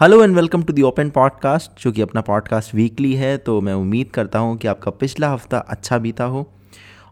Hello and welcome to the open podcast जो कि अपना पॉडकास्ट वीकली है तो मैं उम्मीद करता हूँ कि आपका पिछला हफ़्ता अच्छा बीता हो।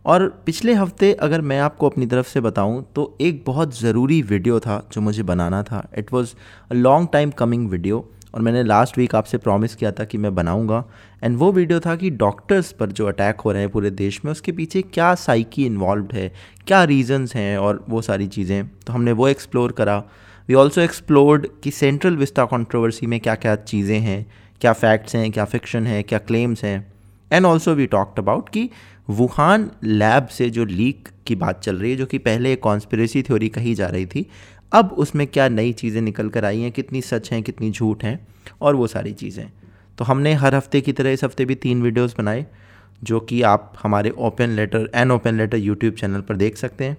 और पिछले हफ़्ते अगर मैं आपको अपनी तरफ़ से बताऊँ तो एक बहुत ज़रूरी वीडियो था जो मुझे बनाना था। It was a long time coming video और मैंने लास्ट वीक आपसे प्रॉमिस किया था कि मैं बनाऊँगा। एंड वो वीडियो था कि डॉक्टर्स पर जो अटैक हो रहे हैं पूरे देश में, उसके पीछे क्या साइकी इन्वॉल्व है, क्या रीजंस हैं और वो सारी चीज़ें। तो हमने वो एक्सप्लोर करा। वी ऑल्सो एक्सप्लोर्ड कि सेंट्रल विस्ता कॉन्ट्रोवर्सी में क्या क्या चीज़ें हैं, क्या फैक्ट्स हैं, क्या फिक्शन है, क्या क्लेम्स हैं। And also we talked about कि वुहान लैब से जो लीक की बात चल रही है, जो कि पहले एक कॉन्स्परेसी थ्योरी कही जा रही थी, अब उसमें क्या नई चीज़ें निकल कर आई हैं, कितनी सच हैं, कितनी झूठ हैं, और वो सारी चीज़ें। तो हमने हर हफ़्ते की तरह इस हफ़्ते भी तीन वीडियोस बनाए, जो कि आप हमारे open letter an open letter YouTube channel पर देख सकते हैं।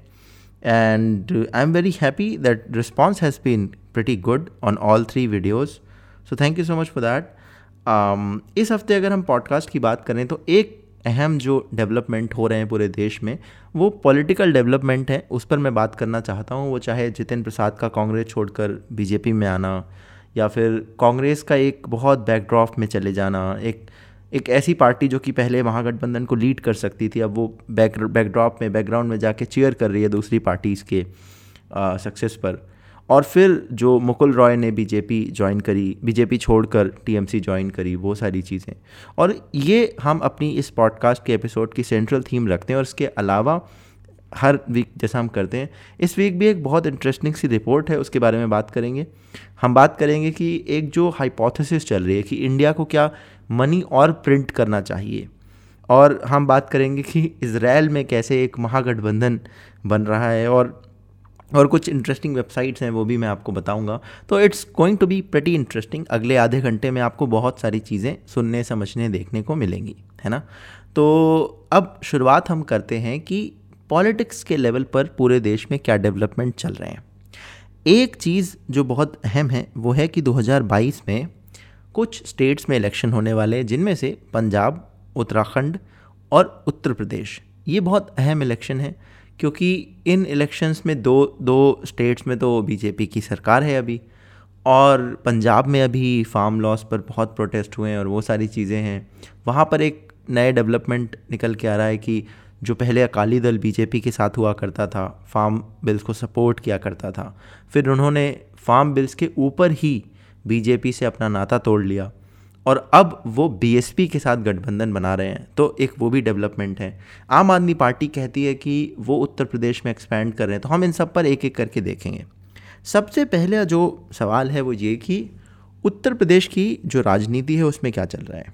And I am very happy that response has been pretty good on all three videos so thank you so much for that इस हफ़्ते अगर हम पॉडकास्ट की बात करें तो एक अहम जो डेवलपमेंट हो रहे हैं पूरे देश में, वो पॉलिटिकल डेवलपमेंट है। उस पर मैं बात करना चाहता हूँ। वो चाहे जितिन प्रसाद का कांग्रेस छोड़कर बीजेपी में आना, या फिर कांग्रेस का एक बहुत बैकड्रॉप में चले जाना, एक एक ऐसी पार्टी जो कि पहले महागठबंधन को लीड कर सकती थी, अब वो बैक बैकड्रॉप में बैकग्राउंड में जाके चेयर कर रही है दूसरी पार्टीज़ के सक्सेस पर। और फिर जो मुकुल रॉय ने बीजेपी ज्वाइन करी बीजेपी छोड़कर टीएमसी ज्वाइन करी, वो सारी चीज़ें। और ये हम अपनी इस पॉडकास्ट के एपिसोड की सेंट्रल थीम रखते हैं और इसके अलावा हर वीक जैसा हम करते हैं। इस वीक भी एक बहुत इंटरेस्टिंग सी रिपोर्ट है, उसके बारे में बात करेंगे। हम बात करेंगे कि एक जो हाइपोथेसिस चल रही है कि इंडिया को क्या मनी और प्रिंट करना चाहिए। और हम बात करेंगे कि इसराइल में कैसे एक महागठबंधन बन रहा है और और कुछ इंटरेस्टिंग वेबसाइट्स हैं, वो भी मैं आपको बताऊँगा। तो it's going to be pretty interesting अगले आधे घंटे में आपको बहुत सारी चीज़ें सुनने, समझने, देखने को मिलेंगी, है ना? तो अब शुरुआत हम करते हैं कि पॉलिटिक्स के लेवल पर पूरे देश में क्या डेवलपमेंट चल रहे हैं? एक चीज़ जो बहुत अहम है, वो है कि 2022 में कुछ स्टेट्स में इलेक्शन होने वाले हैं जिनमें से पंजाब, उत्तराखंड और उत्तर प्रदेश, ये बहुत अहम इलेक्शन है, क्योंकि इन इलेक्शंस में दो दो स्टेट्स में तो बीजेपी की सरकार है अभी, और पंजाब में अभी फार्म लॉस पर बहुत प्रोटेस्ट हुए हैं और वो सारी चीज़ें हैं। वहाँ पर एक नए डेवलपमेंट निकल के आ रहा है कि जो पहले अकाली दल बीजेपी के साथ हुआ करता था, फार्म बिल्स को सपोर्ट किया करता था। फिर उन्होंने फार्म बिल्स के ऊपर ही बीजेपी से अपना नाता तोड़ लिया और अब वो बीएसपी के साथ गठबंधन बना रहे हैं। तो एक वो भी डेवलपमेंट है। आम आदमी पार्टी कहती है कि वो उत्तर प्रदेश में एक्सपैंड कर रहे हैं तो हम इन सब पर एक एक करके देखेंगे। सबसे पहले जो सवाल है वो ये कि उत्तर प्रदेश की जो राजनीति है, उसमें क्या चल रहा है?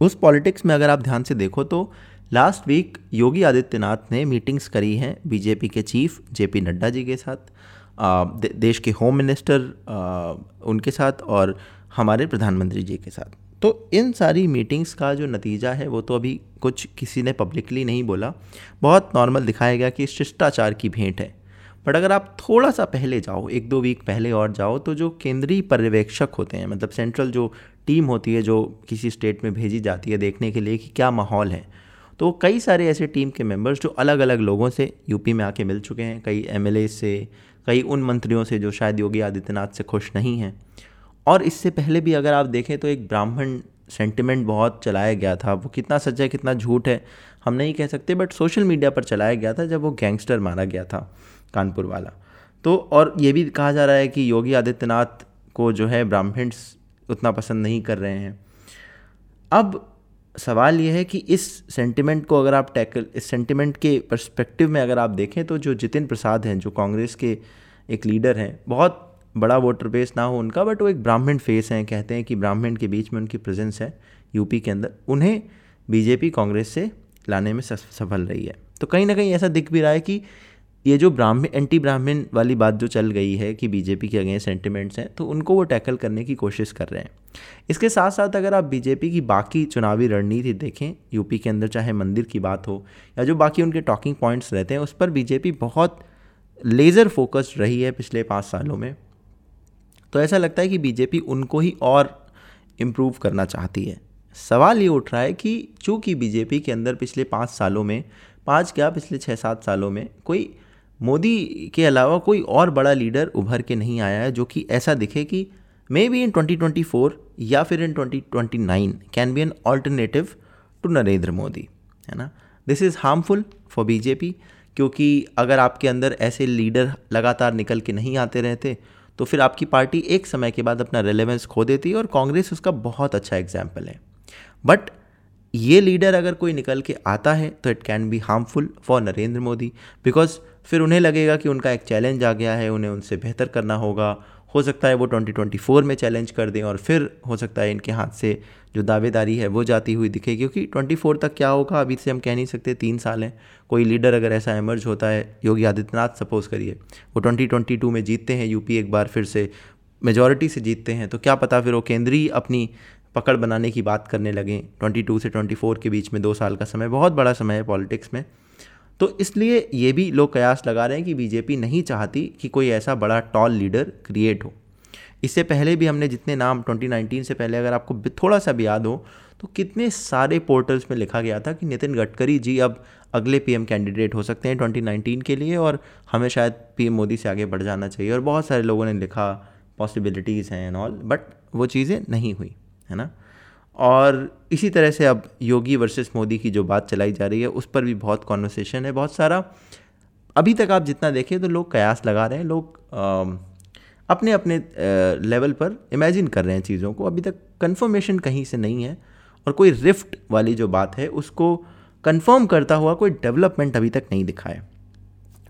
उस पॉलिटिक्स में अगर आप ध्यान से देखो तो लास्ट वीक योगी आदित्यनाथ ने मीटिंग्स करी हैं बीजेपी के चीफ जेपी नड्डा जी के साथ देश के होम मिनिस्टर उनके साथ और हमारे प्रधानमंत्री जी के साथ। तो इन सारी मीटिंग्स का जो नतीजा है, वो तो अभी कुछ किसी ने पब्लिकली नहीं बोला। बहुत नॉर्मल दिखाया गया कि शिष्टाचार की भेंट है। बट अगर आप थोड़ा सा पहले जाओ एक दो वीक पहले और जाओ तो जो केंद्रीय पर्यवेक्षक होते हैं मतलब सेंट्रल जो टीम होती है, जो किसी स्टेट में भेजी जाती है देखने के लिए कि क्या माहौल है तो कई सारे ऐसे टीम के मेंबर्स जो अलग अलग लोगों से यूपी में आके मिल चुके हैं, कई एमएलए से, कई उन मंत्रियों से जो शायद योगी आदित्यनाथ से खुश नहीं हैं। और इससे पहले भी अगर आप देखें तो एक ब्राह्मण सेंटिमेंट बहुत चलाया गया था। वो कितना सच है, कितना झूठ है, हम नहीं कह सकते बट सोशल मीडिया पर चलाया गया था जब वो गैंगस्टर मारा गया था, कानपुर वाला। तो और ये भी कहा जा रहा है कि योगी आदित्यनाथ को जो है ब्राह्मण्स उतना पसंद नहीं कर रहे हैं। अब सवाल ये है कि इस सेंटिमेंट को अगर आप टैकल इस सेंटिमेंट के पर्सपेक्टिव में अगर आप देखें तो जो जितिन प्रसाद हैं, जो कांग्रेस के एक लीडर हैं, बहुत बड़ा वोटर बेस ना हो उनका बट वो एक ब्राह्मण फेस हैं, कहते हैं कि ब्राह्मण के बीच में उनकी प्रेजेंस है यूपी के अंदर। उन्हें बीजेपी कांग्रेस से लाने में सफल रही है। तो कहीं ना कहीं ऐसा दिख भी रहा है कि ये जो ब्राह्मण एंटी ब्राह्मण वाली बात जो चल गई है कि बीजेपी के अगेंस्ट सेंटिमेंट्स हैं तो उनको वो टैकल करने की कोशिश कर रहे हैं। इसके साथ साथ अगर आप बीजेपी की बाकी चुनावी रणनीति देखें यूपी के अंदर चाहे मंदिर की बात हो, या जो बाकी उनके टॉकिंग पॉइंट्स रहते हैं, उस पर बीजेपी बहुत लेज़र फोकस्ड रही है पिछले पाँच सालों में। तो ऐसा लगता है कि बीजेपी उनको ही और इम्प्रूव करना चाहती है। सवाल ये उठ रहा है कि चूँकि बीजेपी के अंदर पिछले पाँच सालों में, पाँच क्या पिछले छः सात सालों में कोई मोदी के अलावा कोई और बड़ा लीडर उभर के नहीं आया है, जो कि ऐसा दिखे कि मे बी इन 2024 या फिर in 2029 can be an alternative to Narendra Modi है ना? This is harmful for BJP क्योंकि अगर आपके अंदर ऐसे लीडर लगातार निकल के नहीं आते रहते तो फिर आपकी पार्टी एक समय के बाद अपना रेलेवेंस खो देती है और कांग्रेस उसका बहुत अच्छा एग्ज़ाम्पल है। बट ये लीडर अगर कोई निकल के आता है तो it can be harmful for Narendra Modi because फिर उन्हें लगेगा कि उनका एक चैलेंज आ गया है, उन्हें उनसे बेहतर करना होगा। हो सकता है वो 2024 में चैलेंज कर दें और फिर हो सकता है इनके हाथ से जो दावेदारी है वो जाती हुई दिखे, क्योंकि 24 तक क्या होगा? अभी से हम कह नहीं सकते, तीन साल हैं। कोई लीडर अगर ऐसा एमर्ज होता है, योगी आदित्यनाथ सपोज़ करिए, वो 2022 में जीतते हैं यूपी एक बार फिर से मेजोरिटी से जीतते हैं तो क्या पता फिर वो केंद्रीय अपनी पकड़ बनाने की बात करने लगें। 22 से 24 के बीच में दो साल का समय, बहुत बड़ा समय है पॉलिटिक्स में। तो इसलिए ये भी लोग कयास लगा रहे हैं कि बीजेपी नहीं चाहती कि कोई ऐसा बड़ा टॉल लीडर क्रिएट हो। इससे पहले भी हमने जितने नाम 2019 से पहले अगर आपको थोड़ा सा भी याद हो तो कितने सारे पोर्टल्स में लिखा गया था कि नितिन गडकरी जी अब अगले पीएम कैंडिडेट हो सकते हैं 2019 के लिए और हमें शायद पीएम मोदी से आगे बढ़ जाना चाहिए और बहुत सारे लोगों ने लिखा पॉसिबिलिटीज़ हैं एंड ऑल बट वो चीज़ें नहीं हुई, है ना? और इसी तरह से अब योगी वर्सेस मोदी की जो बात चलाई जा रही है, उस पर भी बहुत कॉन्वर्सेशन है, बहुत सारा। अभी तक आप जितना देखें तो लोग कयास लगा रहे हैं, लोग अपने अपने लेवल पर इमेजिन कर रहे हैं चीज़ों को। अभी तक कन्फर्मेशन कहीं से नहीं है और कोई रिफ्ट वाली जो बात है, उसको कंफर्म करता हुआ कोई डेवलपमेंट अभी तक नहीं दिखा है।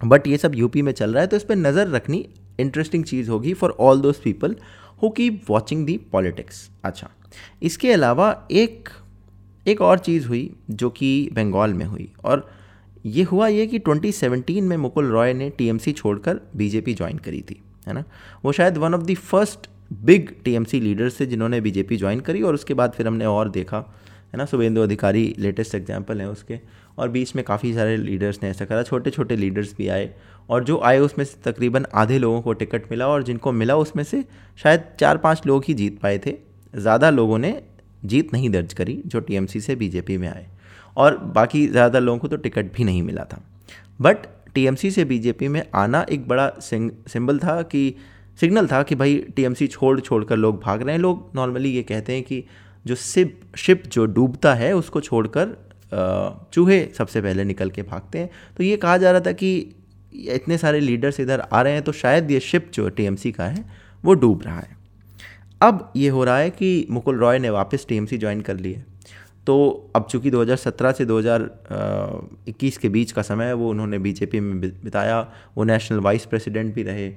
बट ये सब यूपी में चल रहा है तो इस पर नज़र रखनी इंटरेस्टिंग चीज़ होगी for all those people who keep watching the politics अच्छा। इसके अलावा एक एक और चीज़ हुई जो कि बंगाल में हुई और ये हुआ ये कि 2017 में मुकुल रॉय ने टीएमसी छोड़कर बीजेपी ज्वाइन करी थी, है ना? वो शायद one of the first big TMC leaders थे जिन्होंने बीजेपी ज्वाइन करी और उसके बाद फिर हमने और देखा, है ना? शुभेंदु अधिकारी लेटेस्ट एग्ज़ाम्पल हैं उसके और बीच में काफ़ी सारे लीडर्स ने ऐसा करा छोटे छोटे लीडर्स भी आए और जो आए उसमें से तकरीबन आधे लोगों को टिकट मिला और जिनको मिला उसमें से शायद चार पाँच लोग ही जीत पाए थे। ज़्यादा लोगों ने जीत नहीं दर्ज करी जो टीएमसी से बीजेपी में आए। और बाकी ज़्यादा लोगों को तो टिकट भी नहीं मिला था। बट टीएमसी से बीजेपी में आना एक बड़ा सिंबल था कि, सिग्नल था कि भाई टीएमसी छोड़ छोड़ कर लोग भाग रहे हैं। लोग नॉर्मली ये कहते हैं कि जो सिप, शिप जो डूबता है उसको छोड़कर चूहे सबसे पहले निकल के भागते हैं। तो ये कहा जा रहा था कि इतने सारे लीडर्स इधर आ रहे हैं तो शायद ये शिप जो टीएमसी का है वो डूब रहा है। अब ये हो रहा है कि मुकुल रॉय ने वापस टीएमसी ज्वाइन कर ली है। तो अब चूँकि 2017 से 2021 के बीच का समय है, वो उन्होंने बीजेपी में बिताया, वो नेशनल वाइस प्रेसिडेंट भी रहे।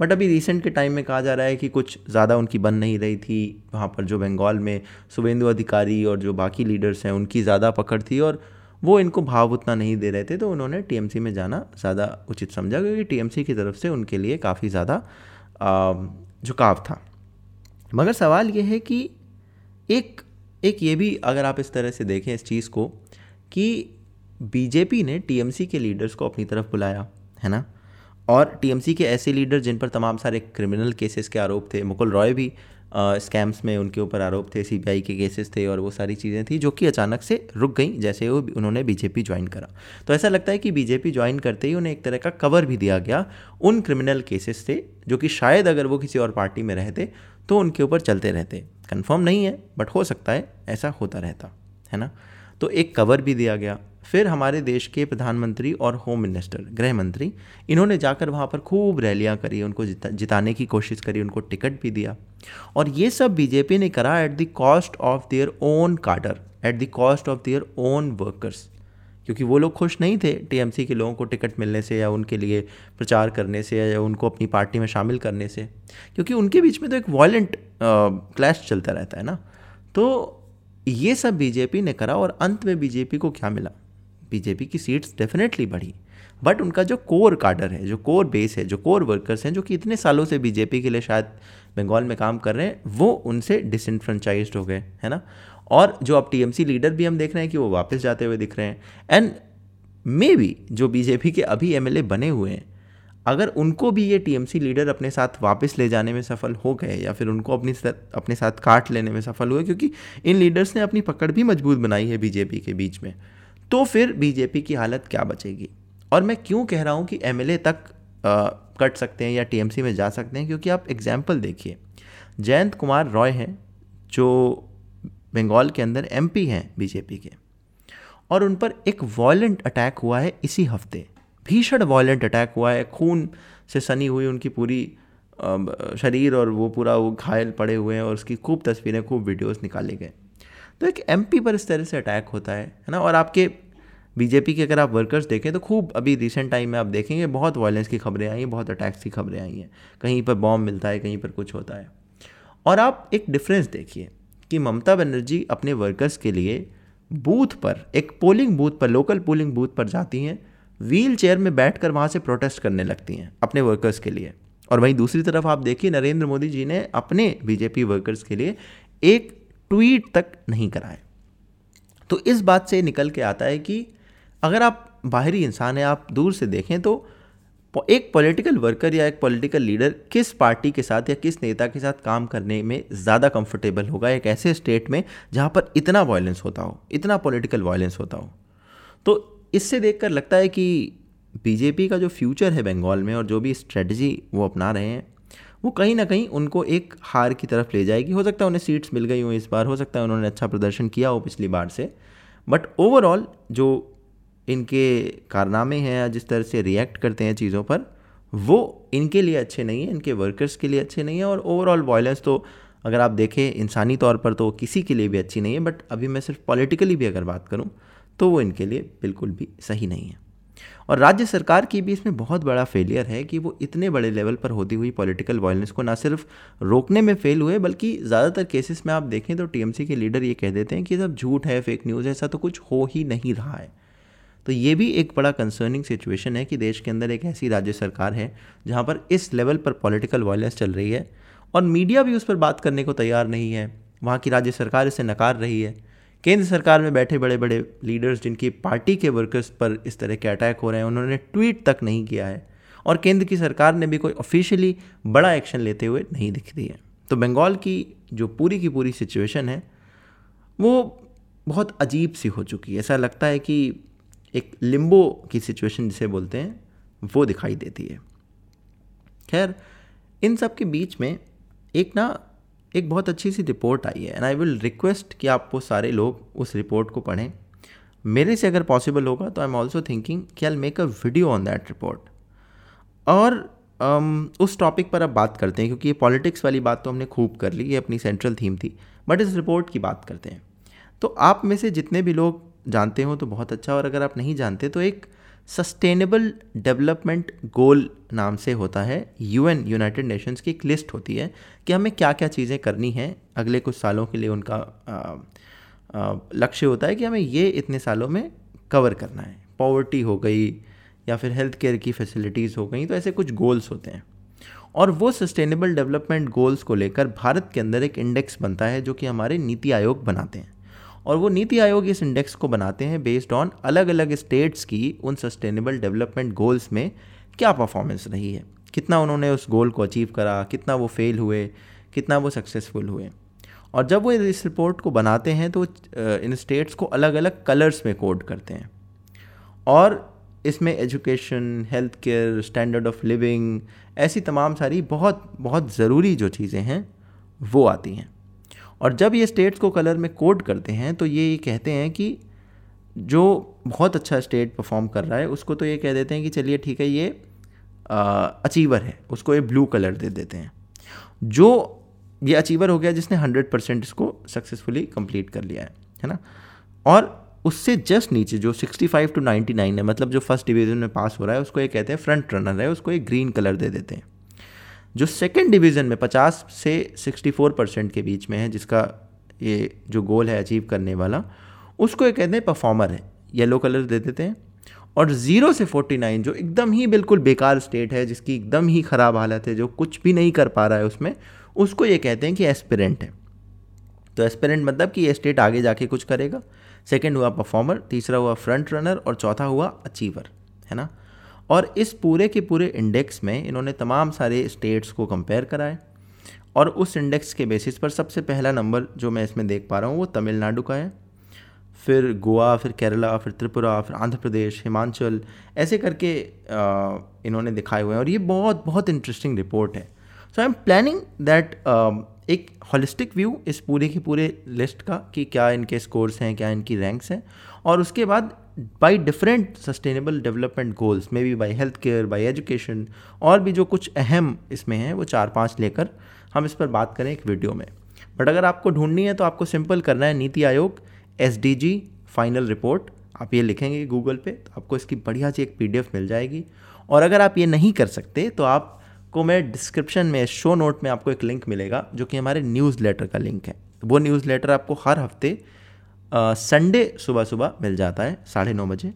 बट अभी रिसेंट के टाइम में कहा जा रहा है कि कुछ ज़्यादा उनकी बन नहीं रही थी, वहाँ पर जो बंगाल में शुभेंदु अधिकारी और जो बाकी लीडर्स हैं, उनकी ज़्यादा पकड़ थी और वो इनको भाव उतना नहीं दे रहे थे तो उन्होंने टीएमसी में जाना ज़्यादा उचित समझा, क्योंकि टीएमसी की तरफ़ से उनके लिए काफ़ी ज़्यादा झुकाव था। मगर सवाल ये है कि एक एक ये भी अगर आप इस तरह से देखें इस चीज़ को कि बीजेपी ने टीएमसी के लीडर्स को अपनी तरफ़ बुलाया, है ना? और टीएमसी के ऐसे लीडर जिन पर तमाम सारे क्रिमिनल केसेस के आरोप थे, मुकुल रॉय भी स्कैम्स में उनके ऊपर आरोप थे, सीबीआई के केसेस थे और वो सारी चीज़ें थी, जो कि अचानक से रुक गई, जैसे वो उन्होंने बीजेपी ज्वाइन करा। तो ऐसा लगता है कि बीजेपी ज्वाइन करते ही उन्हें एक तरह का कवर भी दिया गया उन क्रिमिनल केसेस से, जो कि शायद अगर वो किसी और पार्टी में रहते तो उनके ऊपर चलते रहते। कंफर्म नहीं है बट हो सकता है, ऐसा होता रहता, है ना? तो एक कवर भी दिया गया। फिर हमारे देश के प्रधानमंत्री और होम मिनिस्टर गृह मंत्री, इन्होंने जाकर वहाँ पर खूब रैलियाँ करी, उनको जिता, जिताने की कोशिश करी, उनको टिकट भी दिया। और ये सब बीजेपी ने करा at the cost of their own cadre at the cost of their own workers क्योंकि वो लोग खुश नहीं थे टीएमसी के लोगों को टिकट मिलने से या उनके लिए प्रचार करने से या उनको अपनी पार्टी में शामिल करने से। क्योंकि उनके बीच में तो एक वॉयलेंट क्लैश चलता रहता है ना। तो ये सब बीजेपी ने करा और अंत में बीजेपी को क्या मिला? बीजेपी की सीट्स डेफिनेटली बढ़ी। बट उनका जो कोर कार्डर है, जो कोर बेस है, जो कोर वर्कर्स हैं, जो कि इतने सालों से बीजेपी के लिए शायद बंगाल में काम कर रहे हैं, वो उनसे डिसइनफ्रेंचाइज हो गए, है ना? और जो अब टीएमसी लीडर भी हम देख रहे हैं कि वो वापस जाते हुए दिख रहे हैं। एंड मे बी जो बीजेपी के अभी एमएलए बने हुए हैं अगर उनको भी ये टीएमसी लीडर अपने साथ वापस ले जाने में सफल हो गए या फिर उनको अपनी अपने साथ काट लेने में सफल हुए क्योंकि इन लीडर्स ने अपनी पकड़ भी मज़बूत बनाई है बीजेपी के बीच में तो फिर बीजेपी की हालत क्या बचेगी? और मैं क्यों कह रहा हूँ कि एमएलए तक आ, कट सकते हैं या टीएमसी में जा सकते हैं क्योंकि आप एग्ज़ाम्पल देखिए। जयंत कुमार रॉय हैं जो बंगाल के अंदर एमपी हैं बीजेपी के। और उन पर एक वॉयलेंट अटैक हुआ है इसी हफ़्ते। भीषण वॉयलेंट अटैक हुआ है। खून से सनी हुई उनकी पूरी शरीर और वो पूरा वो घायल पड़े हुए हैं और उसकी खूब तस्वीरें, खूब वीडियोस निकाले गए। तो एक एमपी पर इस तरह से अटैक होता है है ना? और आपके बीजेपी के अगर आप वर्कर्स देखें तो खूब अभी रिसेंट टाइम में आप देखेंगे, बहुत वायलेंस की खबरें आई हैं, बहुत अटैक्स की खबरें आई हैं। कहीं पर बॉम्ब मिलता है, कहीं पर कुछ होता है। और आप एक डिफरेंस देखिए। कि ममता बनर्जी अपने वर्कर्स के लिए बूथ पर, एक पोलिंग बूथ पर लोकल पोलिंग बूथ पर जाती हैं व्हील चेयर में बैठ कर वहाँ से प्रोटेस्ट करने लगती हैं अपने वर्कर्स के लिए। और वहीं दूसरी तरफ़ आप देखिए, नरेंद्र मोदी जी ने अपने बीजेपी वर्कर्स के लिए एक ट्वीट तक नहीं कराए। तो इस बात से निकल के आता है कि अगर आप बाहरी इंसान हैं, आप दूर से देखें तो एक पॉलिटिकल वर्कर या एक पॉलिटिकल लीडर किस पार्टी के साथ या किस नेता के साथ काम करने में ज़्यादा कंफर्टेबल होगा? एक ऐसे स्टेट में जहाँ पर इतना वायलेंस होता हो, इतना पॉलिटिकल वायलेंस होता हो। तो इससे देखकर लगता है कि बीजेपी का जो फ्यूचर है बंगाल में और जो भी स्ट्रेटजी वो अपना रहे हैं, वो कहीं ना कहीं उनको एक हार की तरफ़ ले जाएगी। हो सकता है उन्हें सीट्स मिल गई हों इस बार, हो सकता है उन्होंने अच्छा प्रदर्शन किया हो पिछली बार से बट ओवरऑल जो इनके कारनामे हैं या जिस तरह से रिएक्ट करते हैं चीज़ों पर, वो इनके लिए अच्छे नहीं हैं, इनके वर्कर्स के लिए अच्छे नहीं हैं और ओवरऑल वायलेंस तो अगर आप देखें इंसानी तौर पर तो किसी के लिए भी अच्छी नहीं है बट अभी मैं सिर्फ़ पॉलिटिकली भी अगर बात करूँ तो वो इनके लिए बिल्कुल भी सही नहीं है। और राज्य सरकार की भी इसमें बहुत बड़ा फेलियर है कि वो इतने बड़े लेवल पर होती हुई पॉलिटिकल वायलेंस को ना सिर्फ़ रोकने में फेल हुए, बल्कि ज़्यादातर केसेस में आप देखें तो टीएमसी के लीडर ये कह देते हैं कि सब झूठ है फेक न्यूज़ है, ऐसा तो कुछ हो ही नहीं रहा है। तो ये भी एक बड़ा कंसर्निंग सिचुएशन है कि देश के अंदर एक ऐसी राज्य सरकार है, जहाँ पर इस लेवल पर पॉलिटिकल वायलेंस चल रही है और मीडिया भी उस पर बात करने को तैयार नहीं है। वहाँ की राज्य सरकार इसे नकार रही है। केंद्र सरकार में बैठे बड़े बड़े लीडर्स जिनकी पार्टी के वर्कर्स पर इस तरह के अटैक हो रहे हैं, उन्होंने ट्वीट तक नहीं किया है और केंद्र की सरकार ने भी कोई ऑफिशियली बड़ा एक्शन लेते हुए नहीं दिख रही है। तो बंगाल की जो पूरी की पूरी सिचुएशन है, वो बहुत अजीब सी हो चुकी है। ऐसा लगता है कि एक लिम्बो की सिचुएशन जिसे बोलते हैं वो दिखाई देती है। खैर इन सब के बीच में एक ना एक बहुत अच्छी सी रिपोर्ट आई है एंड आई विल रिक्वेस्ट कि आप वो सारे लोग उस रिपोर्ट को पढ़ें। मेरे से अगर पॉसिबल होगा तो आई एम ऑल्सो थिंकिंग कि I make a video on that report और um, उस टॉपिक पर अब बात करते हैं क्योंकि ये पॉलिटिक्स वाली बात तो हमने खूब कर ली ये अपनी सेंट्रल थीम थी बट इस रिपोर्ट की बात करते हैं। तो आप में से जितने भी लोग जानते हो तो बहुत अच्छा और अगर आप नहीं जानते तो एक सस्टेनेबल डेवलपमेंट गोल नाम से होता है। यूएन यूनाइटेड नेशंस की एक लिस्ट होती है कि हमें क्या क्या चीज़ें करनी हैं अगले कुछ सालों के लिए उनका लक्ष्य होता है कि हमें ये इतने सालों में कवर करना है। पॉवर्टी हो गई या फिर हेल्थ केयर की फैसिलिटीज़ हो गई तो ऐसे कुछ गोल्स होते हैं। और वो सस्टेनेबल डेवलपमेंट गोल्स को लेकर भारत के अंदर एक इंडेक्स बनता है जो कि हमारे नीति आयोग बनाते हैं। और वो नीति आयोग इस इंडेक्स को बनाते हैं बेस्ड ऑन अलग अलग स्टेट्स की उन सस्टेनेबल डेवलपमेंट गोल्स में क्या परफॉर्मेंस रही है। कितना उन्होंने उस गोल को अचीव करा, कितना वो फेल हुए, कितना वो सक्सेसफुल हुए। और जब वो इस रिपोर्ट को बनाते हैं तो इन स्टेट्स को अलग अलग कलर्स में कोड करते हैं। और इसमें education health care standard of living ऐसी तमाम सारी बहुत बहुत ज़रूरी जो चीज़ें हैं, वो आती हैं। और जब ये स्टेट्स को कलर में कोड करते हैं तो ये कहते हैं कि जो बहुत अच्छा स्टेट परफॉर्म कर रहा है, उसको तो ये कह देते हैं कि चलिए ठीक है, ये अचीवर है, उसको ये ब्लू कलर दे देते हैं। जो ये अचीवर हो गया, जिसने हंड्रेड परसेंट इसको सक्सेसफुली कंप्लीट कर लिया है है ना? और उससे जस्ट नीचे जो 65 टू 99 है मतलब जो फ़र्स्ट डिवीज़न में पास हो रहा है, उसको ये कहते हैं फ्रंट रनर है, उसको एक ग्रीन कलर दे देते हैं। जो सेकेंड डिवीज़न में 50 से 64 परसेंट के बीच में है, जिसका ये जो गोल है अचीव करने वाला, उसको ये कहते हैं परफॉर्मर है। येलो कलर दे देते हैं। और ज़ीरो से 49 जो एकदम ही बिल्कुल बेकार स्टेट है, जिसकी एकदम ही ख़राब हालत है, जो कुछ भी नहीं कर पा रहा है उसमें, उसको ये कहते हैं कि एस्पिरेंट है। तो एस्पिरेंट मतलब कि ये स्टेट आगे जाके कुछ करेगा। सेकेंड हुआ परफॉर्मर तीसरा हुआ फ्रंट रनर और चौथा हुआ अचीवर है ना? और इस पूरे के पूरे इंडेक्स में इन्होंने तमाम सारे स्टेट्स को कंपेयर कराए। और उस इंडेक्स के बेसिस पर सबसे पहला नंबर जो मैं इसमें देख पा रहा हूँ, वो तमिलनाडु का है। फिर गोवा, फिर केरला, फिर त्रिपुरा, फिर आंध्र प्रदेश, हिमाचल, ऐसे करके इन्होंने दिखाए हुए हैं और ये बहुत बहुत इंटरेस्टिंग रिपोर्ट है। So I am planning that एक हॉलिस्टिक व्यू इस पूरे की पूरे लिस्ट का कि क्या इनके स्कोर्स हैं, क्या इनकी रैंक्स हैं। और उसके बाद sustainable development goals maybe by health care by education और भी जो कुछ अहम इसमें हैं, वो चार पाँच लेकर हम इस पर बात करें एक वीडियो में। बट अगर आपको ढूंढनी है तो आपको सिंपल करना है, NITI Aayog S D G final report आप ये लिखेंगे गूगल पे तो आपको इसकी बढ़िया सी एक पी डी एफ़ मिल जाएगी। और अगर आप ये नहीं कर सकते तो आपको मैं डिस्क्रिप्शन में शो नोट में आपको एक लिंक मिलेगा, जो कि हमारे न्यूज़ लेटर का लिंक है। वो न्यूज़ लेटर आपको हर हफ़्ते संडे सुबह सुबह मिल जाता है साढ़े नौ बजे।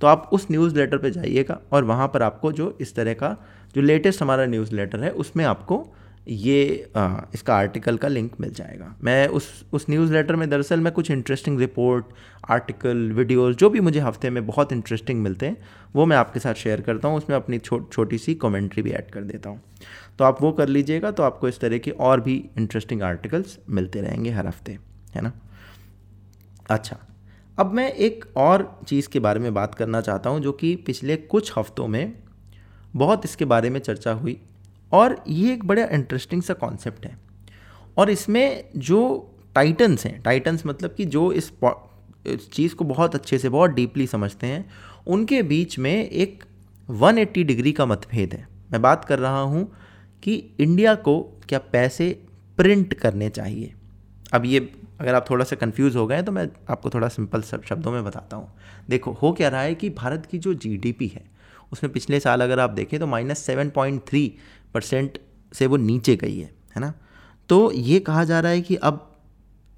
तो आप उस न्यूज़ लेटर पर जाइएगा और वहाँ पर आपको जो इस तरह का जो लेटेस्ट हमारा न्यूज़ लेटर है उसमें आपको ये आ, इसका आर्टिकल का लिंक मिल जाएगा। मैं उस उस न्यूज़ लेटर में दरअसल मैं कुछ इंटरेस्टिंग रिपोर्ट आर्टिकल वीडियोस जो भी मुझे हफ़्ते में बहुत इंटरेस्टिंग मिलते हैं वो मैं आपके साथ शेयर करता हूँ। उसमें अपनी छो, छोटी सी कमेंट्री भी ऐड कर देता हूँ। तो आप वो कर लीजिएगा तो आपको इस तरह के और भी इंटरेस्टिंग आर्टिकल्स मिलते रहेंगे हर हफ़्ते है ना? अच्छा अब मैं एक और चीज़ के बारे में बात करना चाहता हूँ जो कि पिछले कुछ हफ्तों में बहुत इसके बारे में चर्चा हुई और ये एक बड़ा इंटरेस्टिंग सा कॉन्सेप्ट है। और इसमें जो टाइटन्स हैं टाइटन्स मतलब कि जो इस इस चीज़ को बहुत अच्छे से, बहुत डीपली समझते हैं, उनके बीच में एक 180 डिग्री का मतभेद है। मैं बात कर रहा हूँ कि इंडिया को क्या पैसे प्रिंट करने चाहिए? अब ये अगर आप थोड़ा सा कंफ्यूज हो गए तो मैं आपको थोड़ा सिंपल शब्दों में बताता हूँ। देखो, हो क्या रहा है कि भारत की जो जीडीपी है उसमें पिछले साल अगर आप देखें तो minus seven point three percent से वो नीचे गई है है ना? तो ये कहा जा रहा है कि अब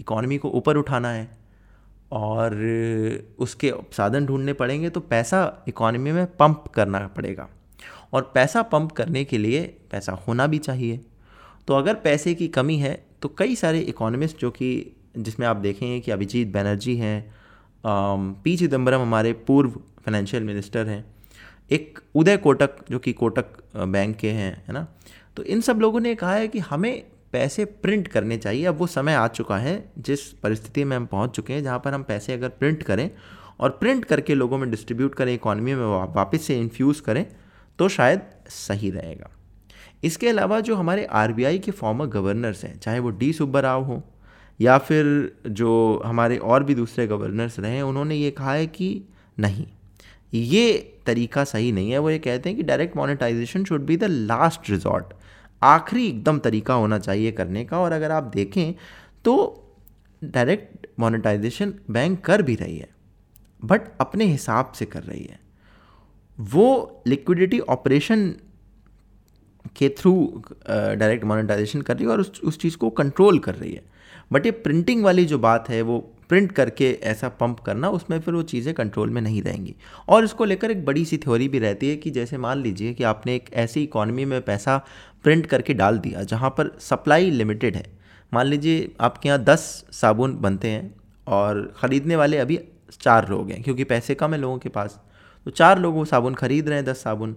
इकॉनमी को ऊपर उठाना है और उसके साधन ढूँढने पड़ेंगे तो पैसा इकॉनमी में पंप करना पड़ेगा। और पैसा पंप करने के लिए पैसा होना भी चाहिए। तो अगर पैसे की कमी है तो कई सारे इकोनॉमिस्ट जो कि जिसमें आप देखेंगे कि अभिजीत बनर्जी हैं पी चिदम्बरम हमारे पूर्व फाइनेंशियल मिनिस्टर हैं, एक उदय कोटक, जो कि कोटक बैंक के हैं, है ना? तो इन सब लोगों ने कहा है कि हमें पैसे प्रिंट करने चाहिए। अब वो समय आ चुका है, जिस परिस्थिति में हम पहुँच चुके हैं, जहाँ पर हम पैसे अगर प्रिंट करें और प्रिंट करके लोगों में डिस्ट्रीब्यूट करें इकॉनमी में वापस से इन्फ्यूज़ करें तो शायद सही रहेगा। इसके अलावा जो हमारे आरबीआई के फॉर्मर गवर्नर्स हैं, चाहे वो डी सुब्बा राव हों या फिर जो हमारे और भी दूसरे गवर्नर्स रहे, उन्होंने ये कहा है कि नहीं, ये तरीका सही नहीं है। वो ये कहते हैं कि direct monetisation should be the last resort आखिरी एकदम तरीका होना चाहिए करने का। और अगर आप देखें तो डायरेक्ट मोनेटाइजेशन बैंक कर भी रही है बट अपने हिसाब से कर रही है। वो लिक्विडिटी ऑपरेशन के थ्रू डायरेक्ट मोनेटाइजेशन कर रही है और उस उस चीज़ को कंट्रोल कर रही है। बट ये प्रिंटिंग वाली जो बात है, वो प्रिंट करके ऐसा पंप करना, उसमें फिर वो चीज़ें कंट्रोल में नहीं रहेंगी। और इसको लेकर एक बड़ी सी थ्योरी भी रहती है कि जैसे मान लीजिए कि आपने एक ऐसी इकॉनमी में पैसा प्रिंट करके डाल दिया, जहाँ पर सप्लाई लिमिटेड है। मान लीजिए आपके यहाँ दस साबुन बनते हैं और ख़रीदने वाले अभी चार लोग हैं, क्योंकि पैसे कम है लोगों के पास। तो चार लोग वो साबुन खरीद रहे हैं, दस साबुन।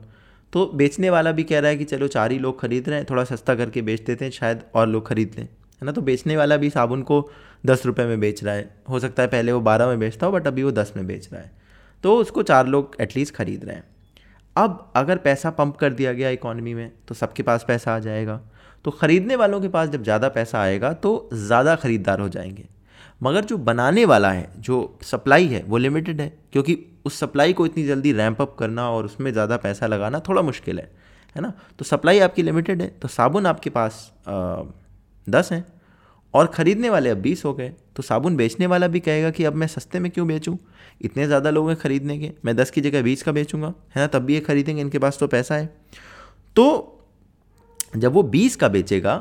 तो बेचने वाला भी कह रहा है कि चलो चार ही लोग खरीद रहे हैं, थोड़ा सस्ता करके बेच देते हैं, शायद और लोग खरीद लें। है ना? तो बेचने वाला भी साबुन को दस रुपये में बेच रहा है। हो सकता है पहले वो बारह में बेचता हो बट अभी वो दस में बेच रहा है। तो उसको चार लोग एटलीस्ट खरीद रहे हैं। अब अगर पैसा पंप कर दिया गया इकॉनमी में तो सबके पास पैसा आ जाएगा। तो ख़रीदने वालों के पास जब ज़्यादा पैसा आएगा तो ज़्यादा ख़रीदार हो जाएँगे। मगर जो बनाने वाला है, जो सप्लाई है, वो लिमिटेड है, क्योंकि उस सप्लाई को इतनी जल्दी रैंप अप करना और उसमें ज़्यादा पैसा लगाना थोड़ा मुश्किल है है ना? तो सप्लाई आपकी लिमिटेड है तो साबुन आपके पास दस हैं और ख़रीदने वाले अब बीस हो गए तो साबुन बेचने वाला भी कहेगा कि अब मैं सस्ते में क्यों बेचूं? इतने ज़्यादा लोग हैं ख़रीदने के, मैं दस की जगह बीस का बेचूँगा, है ना? तब भी ये ख़रीदेंगे, इनके पास तो पैसा है। तो जब वो बीस का बेचेगा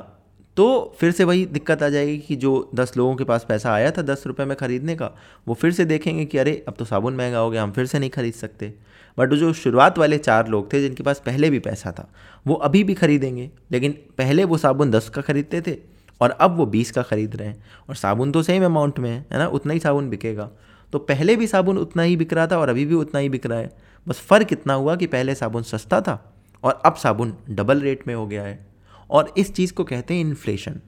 तो फिर से वही दिक्कत आ जाएगी कि जो दस लोगों के पास पैसा आया था दस रुपये में ख़रीदने का, वो फिर से देखेंगे कि अरे, अब तो साबुन महँगा हो गया, हम फिर से नहीं खरीद सकते। बट जो शुरुआत वाले चार लोग थे, जिनके पास पहले भी पैसा था, वो अभी भी खरीदेंगे। लेकिन पहले वो साबुन दस का खरीदते थे और अब वो बीस का खरीद रहे हैं। और साबुन तो सेम अमाउंट में है ना? उतना ही साबुन बिकेगा। तो पहले भी साबुन उतना ही बिक रहा था और अभी भी उतना ही बिक रहा है। बस फ़र्क इतना हुआ कि पहले साबुन सस्ता था और अब साबुन डबल रेट में हो गया है। और इस चीज़ को कहते हैं इन्फ्लेशन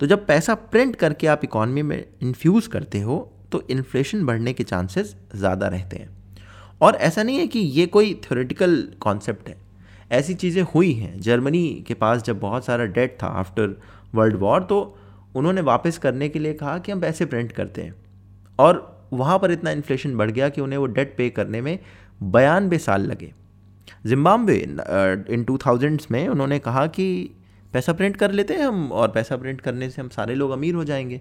तो जब पैसा प्रिंट करके आप इकॉनमी में इन्फ्यूज़ करते हो तो इन्फ्लेशन बढ़ने के चांसेस ज़्यादा रहते हैं. और ऐसा नहीं है कि ये कोई थ्योरेटिकल कॉन्सेप्ट है. ऐसी चीज़ें हुई हैं. जर्मनी के पास जब बहुत सारा डेट था आफ्टर वर्ल्ड वॉर तो उन्होंने वापस करने के लिए कहा कि हम पैसे प्रिंट करते हैं. और वहाँ पर इतना इन्फ्लेशन बढ़ गया कि उन्हें वो डेट पे करने में बयानबे साल लगे. जिम्बाब्वे इन टू थाउजेंड्स में उन्होंने कहा कि पैसा प्रिंट कर लेते हैं हम, और पैसा प्रिंट करने से हम सारे लोग अमीर हो जाएँगे।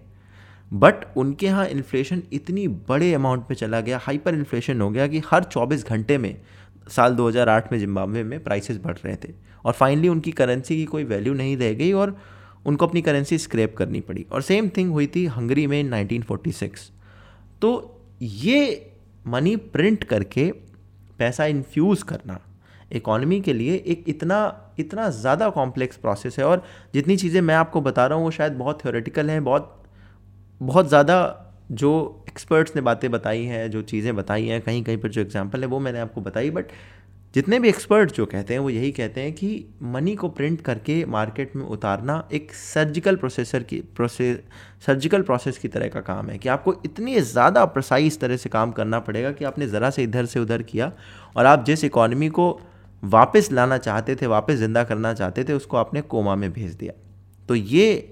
बट उनके यहाँ इन्फ्लेशन इतनी बड़े अमाउंट पे चला गया हाइपर इन्फ्लेशन हो गया कि हर 24 घंटे में, साल 2008 में जिम्बाब्वे में प्राइसेस बढ़ रहे थे। और फाइनली उनकी करेंसी की कोई वैल्यू नहीं रह गई और उनको अपनी करेंसी स्क्रैप करनी पड़ी। और सेम थिंग हुई थी हंगरी में इन 1946 तो ये मनी प्रिंट करके पैसा इन्फ्यूज़ करना इकॉनमी के लिए एक इतना इतना ज़्यादा कॉम्प्लेक्स प्रोसेस है और जितनी चीज़ें मैं आपको बता रहा हूँ वो शायद बहुत थ्योरेटिकल हैं, बहुत बहुत ज़्यादा जो एक्सपर्ट्स ने बातें बताई हैं, जो चीज़ें बताई हैं, कहीं कहीं पर जो एग्जांपल है वो मैंने आपको बताई बट जितने भी एक्सपर्ट जो कहते हैं वो यही कहते हैं कि मनी को प्रिंट करके मार्केट में उतारना एक सर्जिकल प्रोसेसर की प्रोसेस सर्जिकल प्रोसेस की तरह का काम है कि आपको इतनी ज़्यादा प्रसाइज तरह से काम करना पड़ेगा कि आपने ज़रा से इधर से उधर किया और आप जिस इकॉनमी को वापस लाना चाहते थे वापस ज़िंदा करना चाहते थे उसको आपने कोमा में भेज दिया। तो ये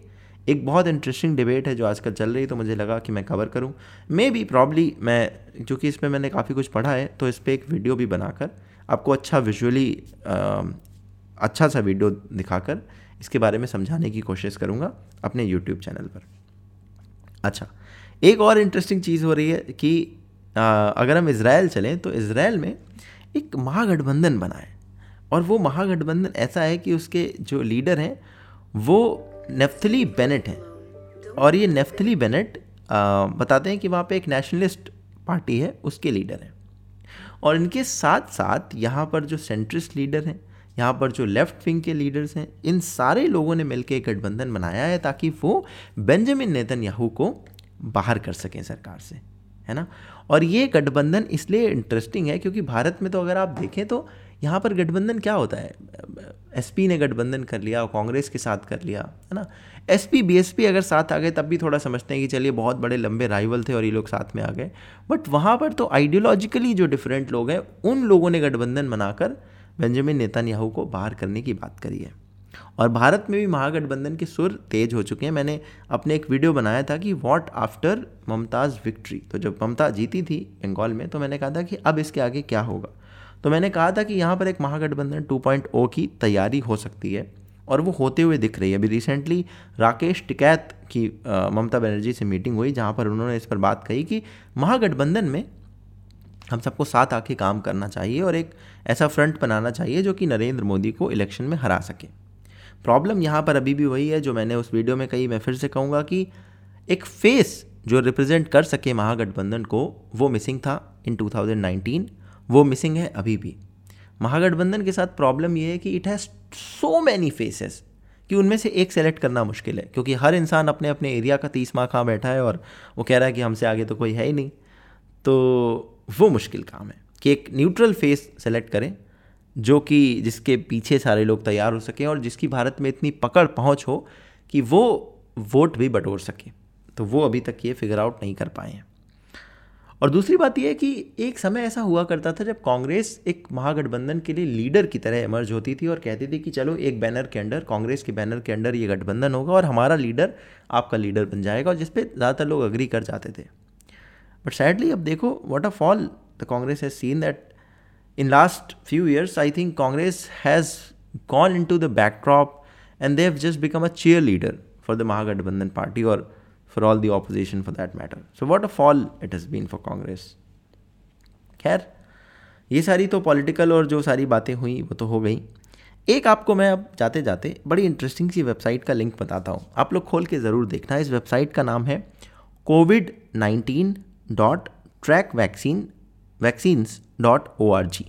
एक बहुत इंटरेस्टिंग डिबेट है जो आजकल चल रही है तो मुझे लगा कि मैं कवर करूँ। मे बी प्रॉब्ली मैं क्योंकि इसमें मैंने काफ़ी कुछ पढ़ा है तो इस पर एक वीडियो भी बनाकर आपको अच्छा विजुअली अच्छा सा वीडियो दिखाकर इसके बारे में समझाने की कोशिश करूँगा अपने यूट्यूब चैनल पर। अच्छा एक और इंटरेस्टिंग चीज़ हो रही है कि आ, अगर हम इसराइल चलें तो इसराइल में एक महागठबंधन बना और वो महागठबंधन ऐसा है कि उसके जो लीडर हैं, वो नेफ्थली बेनेट हैं। और ये नेफ्थली बेनेट बताते हैं कि वहाँ पे एक नेशनलिस्ट पार्टी है, उसके लीडर हैं। और इनके साथ साथ यहाँ पर जो सेंट्रिस्ट लीडर हैं, यहाँ पर जो लेफ़्ट विंग के लीडर्स हैं, इन सारे लोगों ने मिलकर एक गठबंधन बनाया है ताकि वो बेंजामिन नेतन याहू को बाहर कर सकें सरकार से, है ना? और ये गठबंधन इसलिए इंटरेस्टिंग है क्योंकि भारत में तो अगर आप देखें तो यहाँ पर गठबंधन क्या होता है? एसपी ने गठबंधन कर लिया, कांग्रेस के साथ कर लिया, है ना? एसपी, बीएसपी अगर साथ आ गए, तब भी थोड़ा समझते हैं कि चलिए, बहुत बड़े लंबे राइवल थे और ये लोग साथ में आ गए। बट वहाँ पर तो आइडियोलॉजिकली जो डिफरेंट लोग हैं, उन लोगों ने गठबंधन बनाकर बेंजामिन नेतान्याहू को बाहर करने की बात करी है। और भारत में भी महागठबंधन के सुर तेज हो चुके हैं। मैंने अपने एक वीडियो बनाया था कि वॉट आफ्टर ममताज़ विक्ट्री तो जब ममता जीती थी बंगाल में तो मैंने कहा था कि अब इसके आगे क्या होगा? तो मैंने कहा था कि यहाँ पर एक महागठबंधन 2.0 की तैयारी हो सकती है और वो होते हुए दिख रही है। अभी रिसेंटली राकेश टिकैत की ममता बनर्जी से मीटिंग हुई जहाँ पर उन्होंने इस पर बात कही कि महागठबंधन में हम सबको साथ आके काम करना चाहिए और एक ऐसा फ्रंट बनाना चाहिए जो कि नरेंद्र मोदी को इलेक्शन में हरा सके। प्रॉब्लम यहाँ पर अभी भी वही है जो मैंने उस वीडियो में कही, मैं फिर से कहूँगा कि एक फेस जो रिप्रेजेंट कर सके महागठबंधन को, वो मिसिंग था इन 2019 वो मिसिंग है अभी भी। महागठबंधन के साथ प्रॉब्लम ये है कि it has so many faces कि उनमें से एक सेलेक्ट करना मुश्किल है, क्योंकि हर इंसान अपने अपने एरिया का तीस माह कहाँ बैठा है और वो कह रहा है कि हमसे आगे तो कोई है ही नहीं। तो वो मुश्किल काम है कि एक न्यूट्रल फेस सेलेक्ट करें, जो कि जिसके पीछे सारे लोग तैयार हो सकें और जिसकी भारत में इतनी पकड़ पहुँच हो कि वो वोट भी बटोर सके। तो वो अभी तक ये फिगर आउट नहीं कर पाए हैं। और दूसरी बात यह है कि एक समय ऐसा हुआ करता था जब कांग्रेस एक महागठबंधन के लिए लीडर की तरह इमर्ज होती थी और कहती थी कि चलो एक बैनर के अंडर, कांग्रेस के बैनर के अंडर ये गठबंधन होगा और हमारा लीडर आपका लीडर बन जाएगा और जिसपे ज़्यादातर लोग अग्री कर जाते थे। बट सैडली अब देखो what a fall the Congress has seen that in last few years I think Congress has gone into the backdrop and they have just become a cheerleader for the Mahagathbandhan party और for all the opposition for that matter. So what a fall it has been for Congress. खैर, ये सारी तो political और जो सारी बातें हुई, वो तो हो गई। एक आपको मैं अब जाते जाते बड़ी इंटरेस्टिंग सी वेबसाइट का लिंक बताता हूँ। आप लोग खोल के ज़रूर देखना। इस वेबसाइट का नाम है COVID nineteen dot track vaccine vaccines dot O R G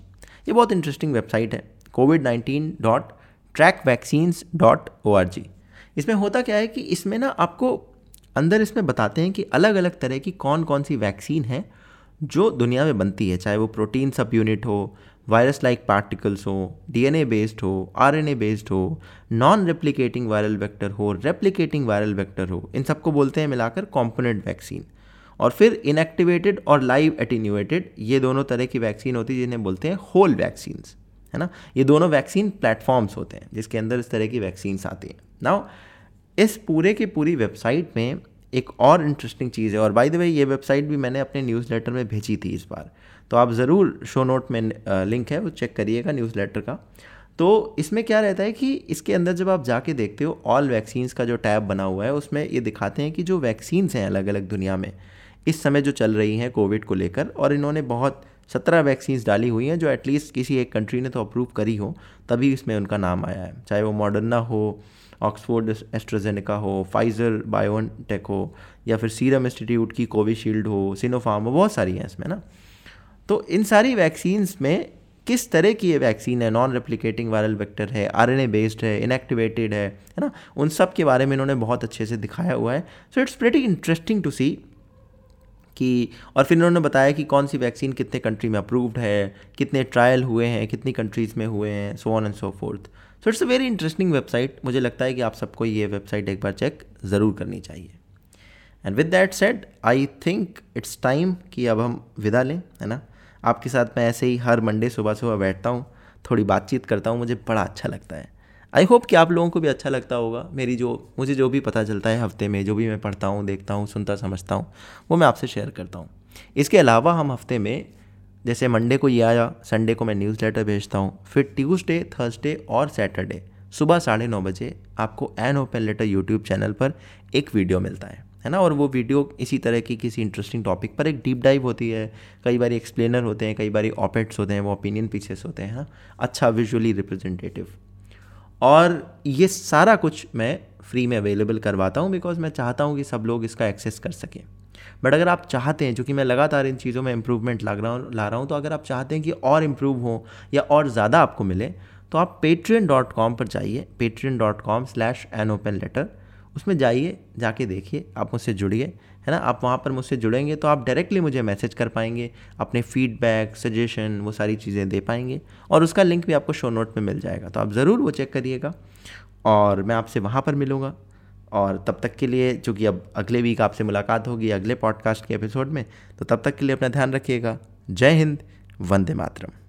ये बहुत इंटरेस्टिंग वेबसाइट है। COVID nineteen dot track vaccines dot O R G इसमें होता क्या है कि इसमें ना आपको अंदर इसमें बताते हैं कि अलग अलग तरह की कौन कौन सी वैक्सीन है जो दुनिया में बनती है, चाहे वो प्रोटीन सब यूनिट हो वायरस लाइक पार्टिकल्स हो डीएनए बेस्ड हो आरएनए बेस्ड हो नॉन रेप्लिकेटिंग वायरल वेक्टर हो रेप्लिकेटिंग वायरल वेक्टर हो, इन सबको बोलते हैं मिलाकर कॉम्पोनेंट वैक्सीन और फिर इनएक्टिवेटेड और लाइव एटीन्यूएटेड ये दोनों तरह की वैक्सीन होती है जिन्हें बोलते हैं होल वैक्सीन है ना? ये दोनों वैक्सीन प्लेटफॉर्म्स होते हैं जिसके अंदर इस तरह की वैक्सीन्स आती हैं. नाउ इस पूरे की पूरी वेबसाइट में एक और इंटरेस्टिंग चीज़ है। और बाय द वे ये वेबसाइट भी मैंने अपने न्यूज़लेटर में भेजी थी इस बार। तो आप ज़रूर शो नोट में लिंक है, वो चेक करिएगा न्यूज़लेटर का। तो इसमें क्या रहता है कि इसके अंदर जब आप जाके देखते हो ऑल वैक्सीन्स का जो टैब बना हुआ है, उसमें ये दिखाते हैं कि जो वैक्सीन्स हैं अलग अलग दुनिया में, इस समय जो चल रही हैं कोविड को लेकर, और इन्होंने बहुत सत्रह वैक्सीन्स डाली हुई हैं, जो एटलीस्ट किसी एक कंट्री ने तो अप्रूव करी हो, तभी इसमें उनका नाम आया है। चाहे वो मॉडर्ना हो ऑक्सफोर्ड एस्ट्राजेनिका हो, फाइज़र बायोटेक हो, या फिर सीरम इंस्टीट्यूट की कोविशील्ड हो, सिनोफार्म हो, बहुत सारी हैं इसमें ना। तो इन सारी वैक्सीन्स में किस तरह की ये वैक्सीन है? नॉन रेप्लिकेटिंग वायरल वेक्टर है आरएनए बेस्ड है इनएक्टिवेटेड है है ना? उन सब के बारे में इन्होंने बहुत अच्छे से दिखाया हुआ है। So it's very interesting to see कि, और फिर इन्होंने बताया कि कौन सी वैक्सीन कितने कंट्री में अप्रूव्ड है, कितने ट्रायल हुए हैं, कितनी कंट्रीज़ में हुए हैं so on and so forth so it's a very interesting website मुझे लगता है कि आप सबको ये वेबसाइट एक बार चेक ज़रूर करनी चाहिए। And with that set I think it's time कि अब हम विदा लें, है ना? आपके साथ मैं ऐसे ही हर मंडे सुबह सुबह बैठता हूँ, थोड़ी बातचीत करता हूँ, मुझे बड़ा अच्छा लगता है। आई होप कि आप लोगों को भी अच्छा लगता होगा। मेरी जो, मुझे जो भी पता चलता है हफ़्ते में, जो भी मैं पढ़ता हूँ, देखता हूँ, सुनता समझता हूँ, वो मैं आपसे शेयर करता हूँ। इसके अलावा हम हफ़्ते में जैसे मंडे को ये आया, संडे को मैं न्यूज़ लेटर भेजता हूँ। फिर ट्यूसडे थर्सडे और सैटरडे सुबह साढ़े नौ बजे आपको an open letter YouTube channel पर एक वीडियो मिलता है है ना? और वो वीडियो इसी तरह की किसी इंटरेस्टिंग टॉपिक पर एक डीप डाइव होती है। कई बार एक्सप्लेनर होते हैं, कई बार ऑपेट्स होते हैं, वो ओपिनियन पीसेस होते हैं ना? अच्छा विजुअली रिप्रेजेंटेटिव और ये सारा कुछ मैं फ्री में अवेलेबल करवाता हूँ बिकॉज़ मैं चाहता हूँ कि सब लोग इसका एक्सेस कर सकें। बट अगर आप चाहते हैं चूँकि मैं लगातार इन चीज़ों में इम्प्रूवमेंट ला रहा हूँ, ला रहा हूँ तो अगर आप चाहते हैं कि और इम्प्रूव हो या और ज़्यादा आपको मिले तो आप पेट्रियन डॉट कॉम पर जाइए Patreon dot com slash an open letter उसमें जाइए, जाके देखिए, आप मुझसे जुड़िए, है ना? आप वहाँ पर मुझसे जुड़ेंगे तो आप डायरेक्टली मुझे मैसेज कर पाएँगे, अपने फीडबैक सजेशन वो सारी चीज़ें दे पाएँगे और उसका लिंक भी आपको शो नोट में मिल जाएगा। तो आप ज़रूर वो चेक करिएगा और मैं आपसे वहाँ पर मिलूँगा। और तब तक के लिए, चूँकि अब अगले वीक आपसे मुलाकात होगी अगले पॉडकास्ट के एपिसोड में तो तब तक के लिए अपना ध्यान रखिएगा। जय हिंद, वंदे मातरम।